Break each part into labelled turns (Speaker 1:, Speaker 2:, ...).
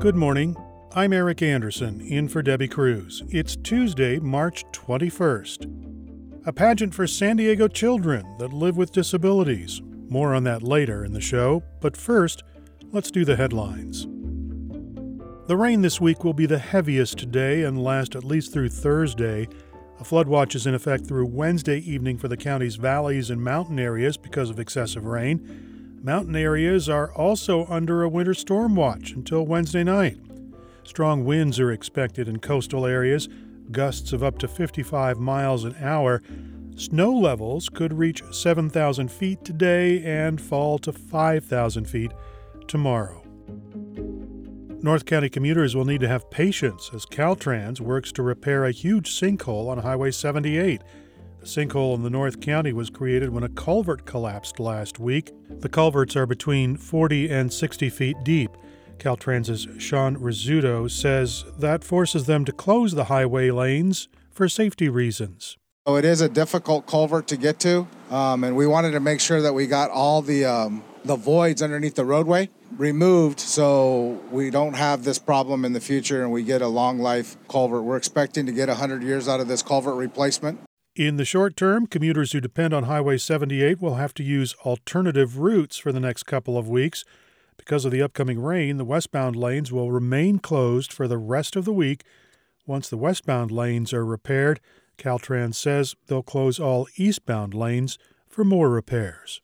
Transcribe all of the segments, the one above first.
Speaker 1: Good morning. I'm Eric Anderson, in for Debbie Cruz. It's Tuesday, March 21st. A pageant for San Diego children that live with disabilities. More on that later in the show, but first, let's do the headlines. The rain this week will be the heaviest today and last at least through Thursday. A flood watch is in effect through Wednesday evening for the county's valleys and mountain areas because of excessive rain. Mountain areas are also under a winter storm watch until Wednesday night. Strong winds are expected in coastal areas, gusts of up to 55 miles an hour. Snow levels could reach 7,000 feet today and fall to 5,000 feet tomorrow. North County commuters will need to have patience as Caltrans works to repair a huge sinkhole on Highway 78. Sinkhole in the North County was created when a culvert collapsed last week. The culverts are between 40 and 60 feet deep. Caltrans's Sean Rizzuto says that forces them to close the highway lanes for safety reasons.
Speaker 2: So it is a difficult culvert to get to, um, and we wanted to make sure that we got all the um, the voids underneath the roadway removed so we don't have this problem in the future and we get a long life culvert. We're expecting to get 100 years out of this culvert replacement.
Speaker 1: In the short term, commuters who depend on Highway 78 will have to use alternative routes for the next couple of weeks. Because of the upcoming rain, the westbound lanes will remain closed for the rest of the week. Once the westbound lanes are repaired, Caltrans says they'll close all eastbound lanes for more repairs.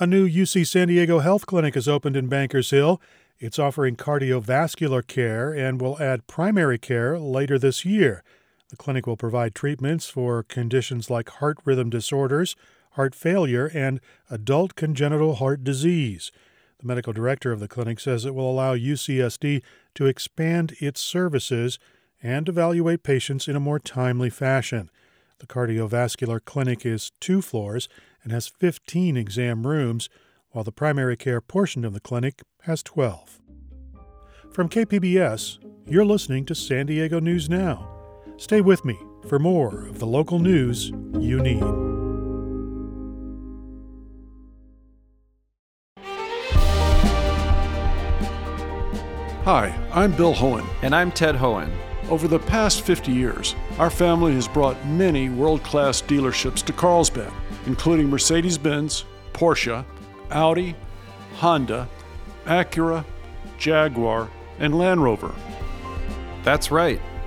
Speaker 1: A new UC San Diego health clinic has opened in Bankers Hill. It's offering cardiovascular care and will add primary care later this year. The clinic will provide treatments for conditions like heart rhythm disorders, heart failure, and adult congenital heart disease. The medical director of the clinic says it will allow UCSD to expand its services and evaluate patients in a more timely fashion. The cardiovascular clinic is two floors and has 15 exam rooms, while the primary care portion of the clinic has 12. From KPBS, you're listening to San Diego News Now. Stay with me for more of the local news you need.
Speaker 3: Hi, I'm Bill Hoehn.
Speaker 4: And I'm Ted Hoehn.
Speaker 3: Over the past 50 years, our family has brought many world class dealerships to Carlsbad, including Mercedes Benz, Porsche, Audi, Honda, Acura, Jaguar, and Land Rover.
Speaker 4: That's right.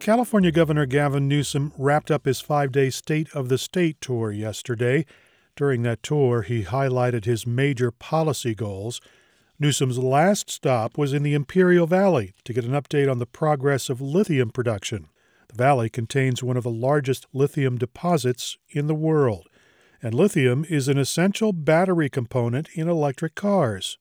Speaker 1: California Governor Gavin Newsom wrapped up his five day State of the State tour yesterday. During that tour, he highlighted his major policy goals. Newsom's last stop was in the Imperial Valley to get an update on the progress of lithium production. The valley contains one of the largest lithium deposits in the world, and lithium is an essential battery component in electric cars.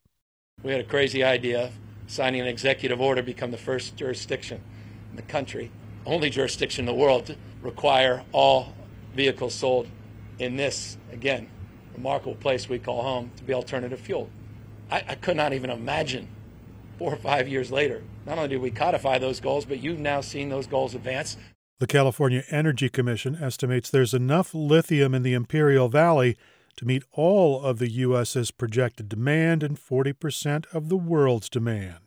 Speaker 5: We had a crazy idea signing an executive order to become the first jurisdiction in the country only jurisdiction in the world to require all vehicles sold in this, again, remarkable place we call home to be alternative fuel. I, I could not even imagine four or five years later. Not only did we codify those goals, but you've now seen those goals advance.
Speaker 1: The California Energy Commission estimates there's enough lithium in the Imperial Valley to meet all of the U.S.'s projected demand and 40% of the world's demand.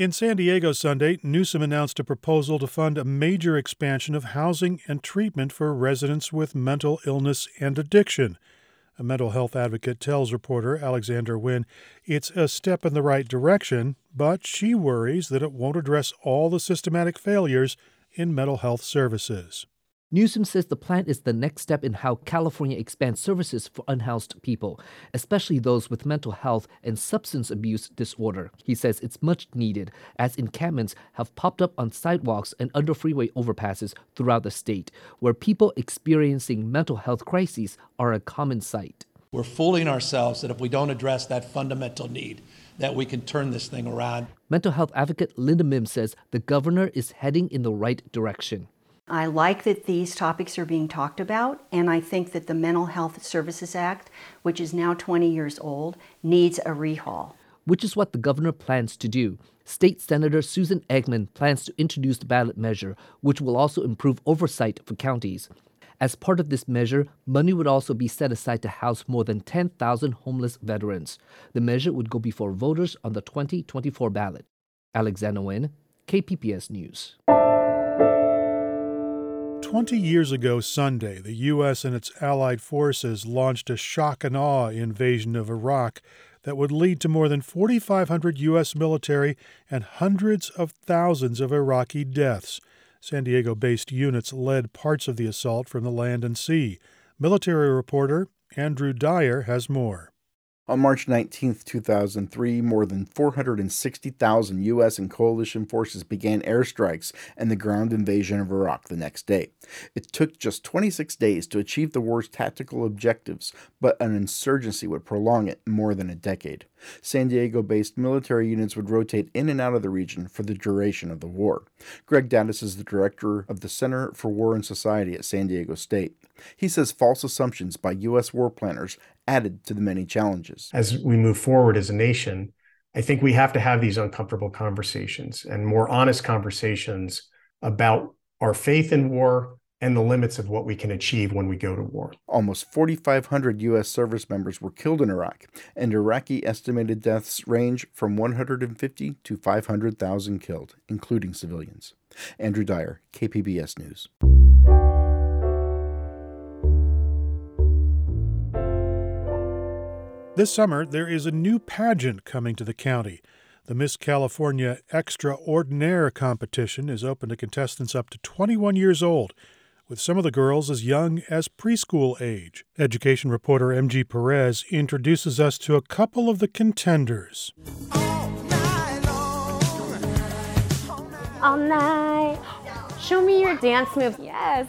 Speaker 1: In San Diego Sunday, Newsom announced a proposal to fund a major expansion of housing and treatment for residents with mental illness and addiction. A mental health advocate tells reporter Alexander Nguyen it's a step in the right direction, but she worries that it won't address all the systematic failures in mental health services.
Speaker 6: Newsom says the plan is the next step in how California expands services for unhoused people, especially those with mental health and substance abuse disorder. He says it's much needed, as encampments have popped up on sidewalks and under freeway overpasses throughout the state, where people experiencing mental health crises are a common sight.
Speaker 7: We're fooling ourselves that if we don't address that fundamental need, that we can turn this thing around.
Speaker 6: Mental health advocate Linda Mims says the governor is heading in the right direction.
Speaker 8: I like that these topics are being talked about, and I think that the Mental Health Services Act, which is now 20 years old, needs a rehaul.
Speaker 6: Which is what the governor plans to do. State Senator Susan Eggman plans to introduce the ballot measure, which will also improve oversight for counties. As part of this measure, money would also be set aside to house more than 10,000 homeless veterans. The measure would go before voters on the 2024 ballot. Alexander Nguyen, KPBS News.
Speaker 1: 20 years ago Sunday, the U.S. and its allied forces launched a shock and awe invasion of Iraq that would lead to more than 4,500 U.S. military and hundreds of thousands of Iraqi deaths. San Diego based units led parts of the assault from the land and sea. Military reporter Andrew Dyer has more.
Speaker 9: On March 19, 2003, more than 460,000 U.S. and coalition forces began airstrikes and the ground invasion of Iraq the next day. It took just 26 days to achieve the war's tactical objectives, but an insurgency would prolong it more than a decade. San Diego based military units would rotate in and out of the region for the duration of the war. Greg Daddis is the director of the Center for War and Society at San Diego State. He says false assumptions by U.S. war planners added to the many challenges.
Speaker 10: As we move forward as a nation, I think we have to have these uncomfortable conversations and more honest conversations about our faith in war and the limits of what we can achieve when we go to war.
Speaker 9: Almost 4,500 U.S. service members were killed in Iraq, and Iraqi estimated deaths range from 150 to 500,000 killed, including civilians. Andrew Dyer, KPBS News.
Speaker 1: This summer, there is a new pageant coming to the county. The Miss California Extraordinaire competition is open to contestants up to 21 years old, with some of the girls as young as preschool age. Education reporter MG Perez introduces us to a couple of the contenders.
Speaker 11: All night. Show me your dance move. Yes.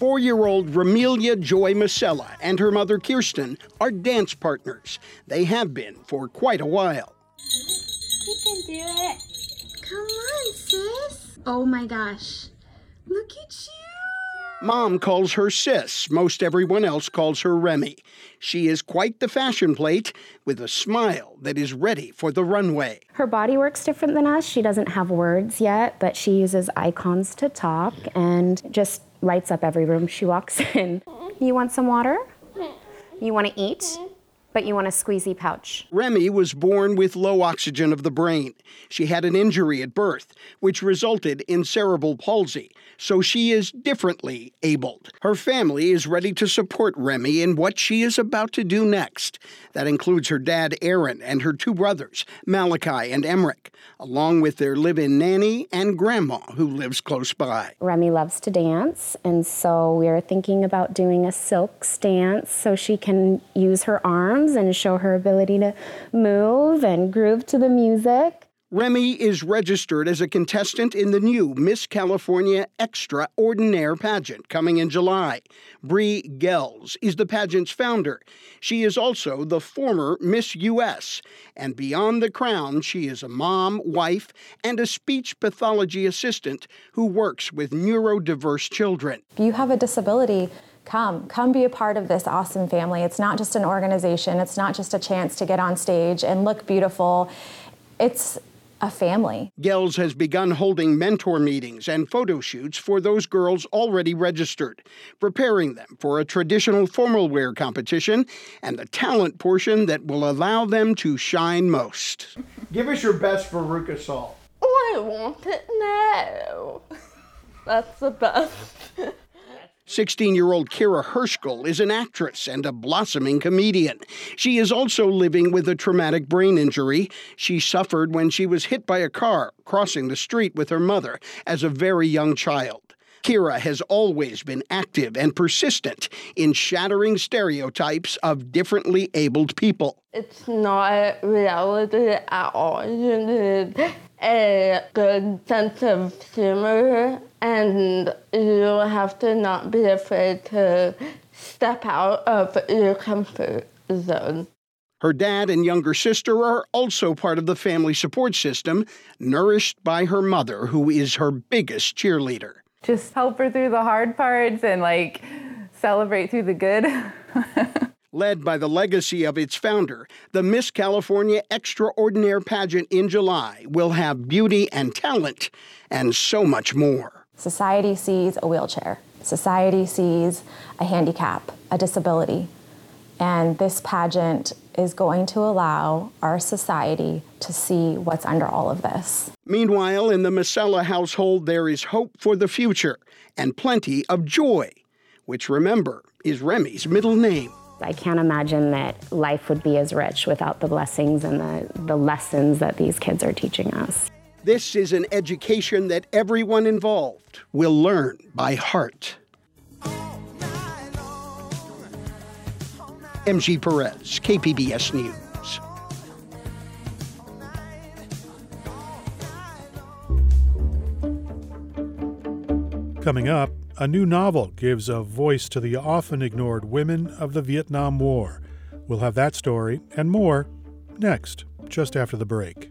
Speaker 12: Four year old Ramelia Joy Masella and her mother Kirsten are dance partners. They have been for quite a while.
Speaker 13: You can do it. Come on, sis. Oh my gosh. Look at you.
Speaker 12: Mom calls her sis. Most everyone else calls her Remy. She is quite the fashion plate with a smile that is ready for the runway.
Speaker 14: Her body works different than us. She doesn't have words yet, but she uses icons to talk and just lights up every room she walks in. You want some water? You want to eat? But you want a squeezy pouch.
Speaker 12: Remy was born with low oxygen of the brain. She had an injury at birth, which resulted in cerebral palsy, so she is differently abled. Her family is ready to support Remy in what she is about to do next. That includes her dad, Aaron, and her two brothers, Malachi and Emmerich, along with their live in nanny and grandma who lives close by.
Speaker 14: Remy loves to dance, and so we are thinking about doing a silk dance so she can use her arms and show her ability to move and groove to the music.
Speaker 12: Remy is registered as a contestant in the new Miss California Extraordinaire pageant coming in July. Bree Gels is the pageant's founder. She is also the former Miss US. And beyond the crown, she is a mom, wife, and a speech pathology assistant who works with neurodiverse children.
Speaker 15: If you have a disability, come come be a part of this awesome family it's not just an organization it's not just a chance to get on stage and look beautiful it's a family.
Speaker 12: Gels has begun holding mentor meetings and photo shoots for those girls already registered, preparing them for a traditional formal wear competition and the talent portion that will allow them to shine most.
Speaker 16: Give us your best Veruca salt.
Speaker 17: Oh, I want it now. That's the best.
Speaker 12: 16 year old Kira Herschel is an actress and a blossoming comedian. She is also living with a traumatic brain injury she suffered when she was hit by a car crossing the street with her mother as a very young child. Kira has always been active and persistent in shattering stereotypes of differently abled people.
Speaker 17: It's not reality at all. You need a good sense of humor and you have to not be afraid to step out of your comfort zone.
Speaker 12: Her dad and younger sister are also part of the family support system, nourished by her mother, who is her biggest cheerleader.
Speaker 18: Just help her through the hard parts and like celebrate through the good.
Speaker 12: Led by the legacy of its founder, the Miss California Extraordinaire pageant in July will have beauty and talent and so much more.
Speaker 15: Society sees a wheelchair, society sees a handicap, a disability. And this pageant is going to allow our society to see what's under all of this.
Speaker 12: Meanwhile, in the Masella household, there is hope for the future and plenty of joy, which remember is Remy's middle name.
Speaker 14: I can't imagine that life would be as rich without the blessings and the, the lessons that these kids are teaching us.
Speaker 12: This is an education that everyone involved will learn by heart. MG Perez, KPBS News.
Speaker 1: Coming up, a new novel gives a voice to the often ignored women of the Vietnam War. We'll have that story and more next, just after the break.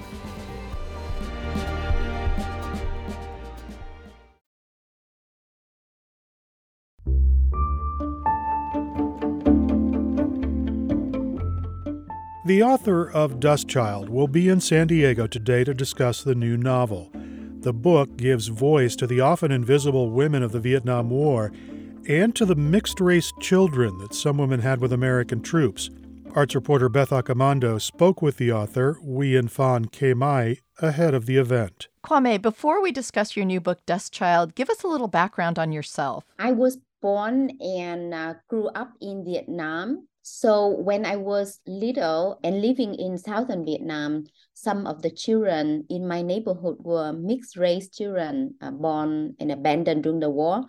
Speaker 1: The author of Dust Child will be in San Diego today to discuss the new novel. The book gives voice to the often invisible women of the Vietnam War and to the mixed race children that some women had with American troops. Arts reporter Beth Accomando spoke with the author, Nguyen Phan Que Mai, ahead of the event.
Speaker 19: Que Mai, before we discuss your new book, Dust Child, give us a little background on yourself.
Speaker 20: I was born and uh, grew up in Vietnam. So when I was little and living in southern Vietnam, some of the children in my neighborhood were mixed race children uh, born and abandoned during the war.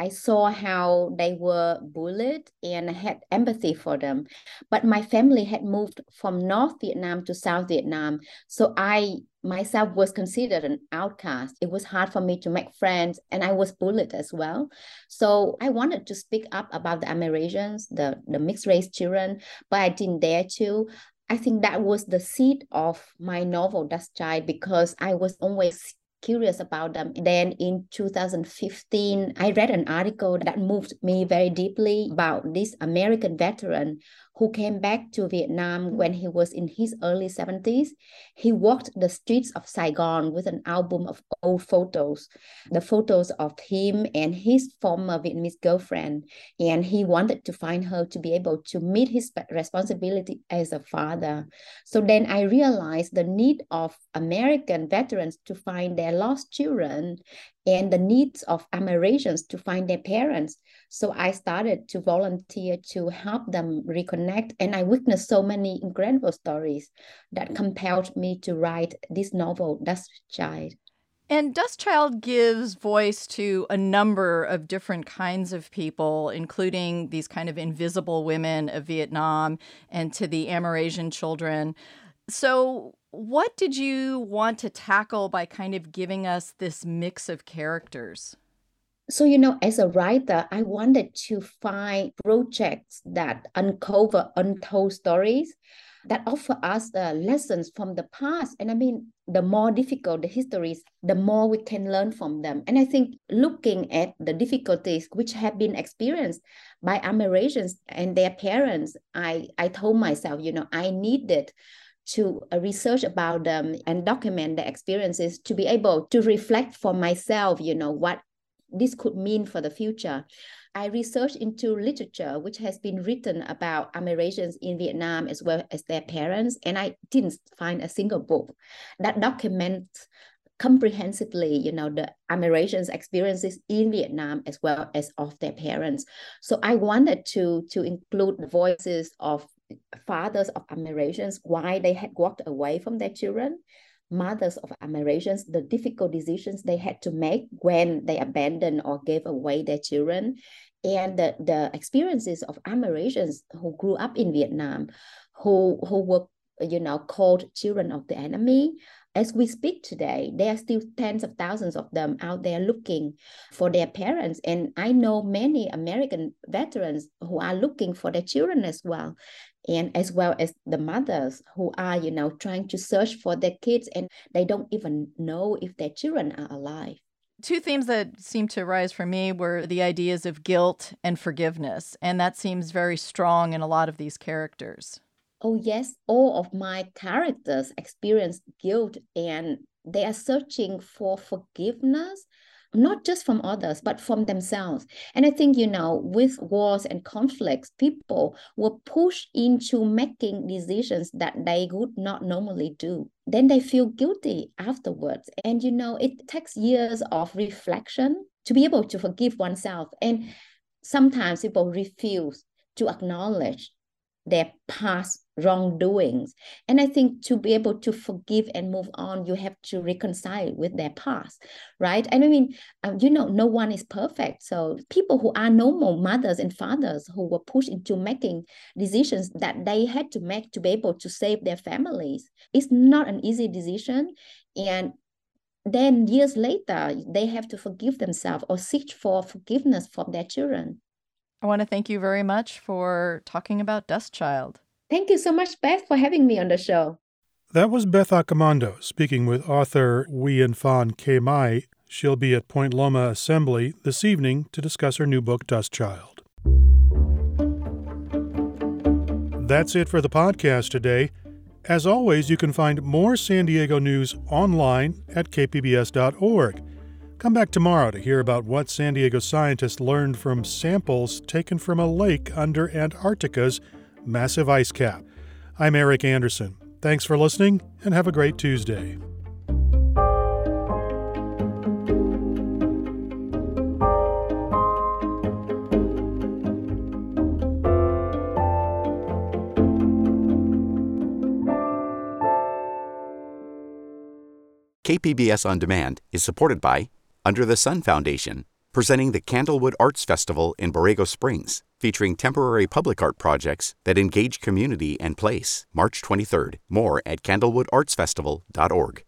Speaker 20: I saw how they were bullied and I had empathy for them. But my family had moved from North Vietnam to South Vietnam. So I myself was considered an outcast. It was hard for me to make friends and I was bullied as well. So I wanted to speak up about the Amerasians, the, the mixed race children, but I didn't dare to. I think that was the seed of my novel, Dust Child because I was always curious about them. Then in 2015, I read an article that moved me very deeply about this American veteran who came back to Vietnam when he was in his early 70s. He walked the streets of Saigon with an album of old photos, the photos of him and his former Vietnamese girlfriend. And he wanted to find her to be able to meet his responsibility as a father. So then I realized the need of American veterans to find their lost children and the needs of Amerasians to find their parents. So I started to volunteer to help them reconnect. And I witnessed so many incredible stories that compelled me to write this novel, Dust Child.
Speaker 19: And Dust Child gives voice to a number of different kinds of people, including these kind of invisible women of Vietnam and to the Amerasian children. So, what did you want to tackle by kind of giving us this mix of characters?
Speaker 20: So, you know, as a writer, I wanted to find projects that uncover untold stories that offer us uh, lessons from the past. And I mean, the more difficult the histories, the more we can learn from them. And I think looking at the difficulties which have been experienced by Amerasians and their parents, I, I told myself, you know, I needed to uh, research about them and document the experiences to be able to reflect for myself, you know, what this could mean for the future. I researched into literature which has been written about Amerasians in Vietnam as well as their parents, and I didn't find a single book that documents comprehensively, you know, the Amerasians' experiences in Vietnam as well as of their parents. So I wanted to to include the voices of fathers of Amerasians, why they had walked away from their children, mothers of Amerasians, the difficult decisions they had to make when they abandoned or gave away their children, and the, the experiences of Amerasians who grew up in Vietnam, who, who were, you know, called children of the enemy, as we speak today, there are still tens of thousands of them out there looking for their parents. And I know many American veterans who are looking for their children as well. And as well as the mothers who are, you know, trying to search for their kids and they don't even know if their children are alive.
Speaker 19: Two themes that seem to rise for me were the ideas of guilt and forgiveness. And that seems very strong in a lot of these characters
Speaker 20: oh yes all of my characters experience guilt and they are searching for forgiveness not just from others but from themselves. And i think you know with wars and conflicts people were pushed into making decisions that they would not normally do. Then they feel guilty afterwards. And you know it takes years of reflection to be able to forgive oneself. And sometimes people refuse to acknowledge their past wrongdoings. And I think to be able to forgive and move on, you have to reconcile with their past, right? And I mean, um, you know, no one is perfect. So people who are normal mothers and fathers who were pushed into making decisions that they had to make to be able to save their families, it's not an easy decision. And then years later, they have to forgive themselves or seek for forgiveness from their children.
Speaker 19: I want to thank you very much for talking about Dust Child.
Speaker 20: Thank you so much, Beth, for having me on the show.
Speaker 1: That was Beth Accomando speaking with author Nguyen Phan Que Mai. She'll be at Point Loma Assembly this evening to discuss her new book, Dust Child. That's it for the podcast today. As always, you can find more San Diego news online at kpbs.org. Come back tomorrow to hear about what San Diego scientists learned from samples taken from a lake under Antarctica's massive ice cap. I'm Eric Anderson. Thanks for listening and have a great Tuesday.
Speaker 21: KPBS On Demand is supported by under the Sun Foundation, presenting the Candlewood Arts Festival in Borrego Springs, featuring temporary public art projects that engage community and place. March 23rd. More at candlewoodartsfestival.org.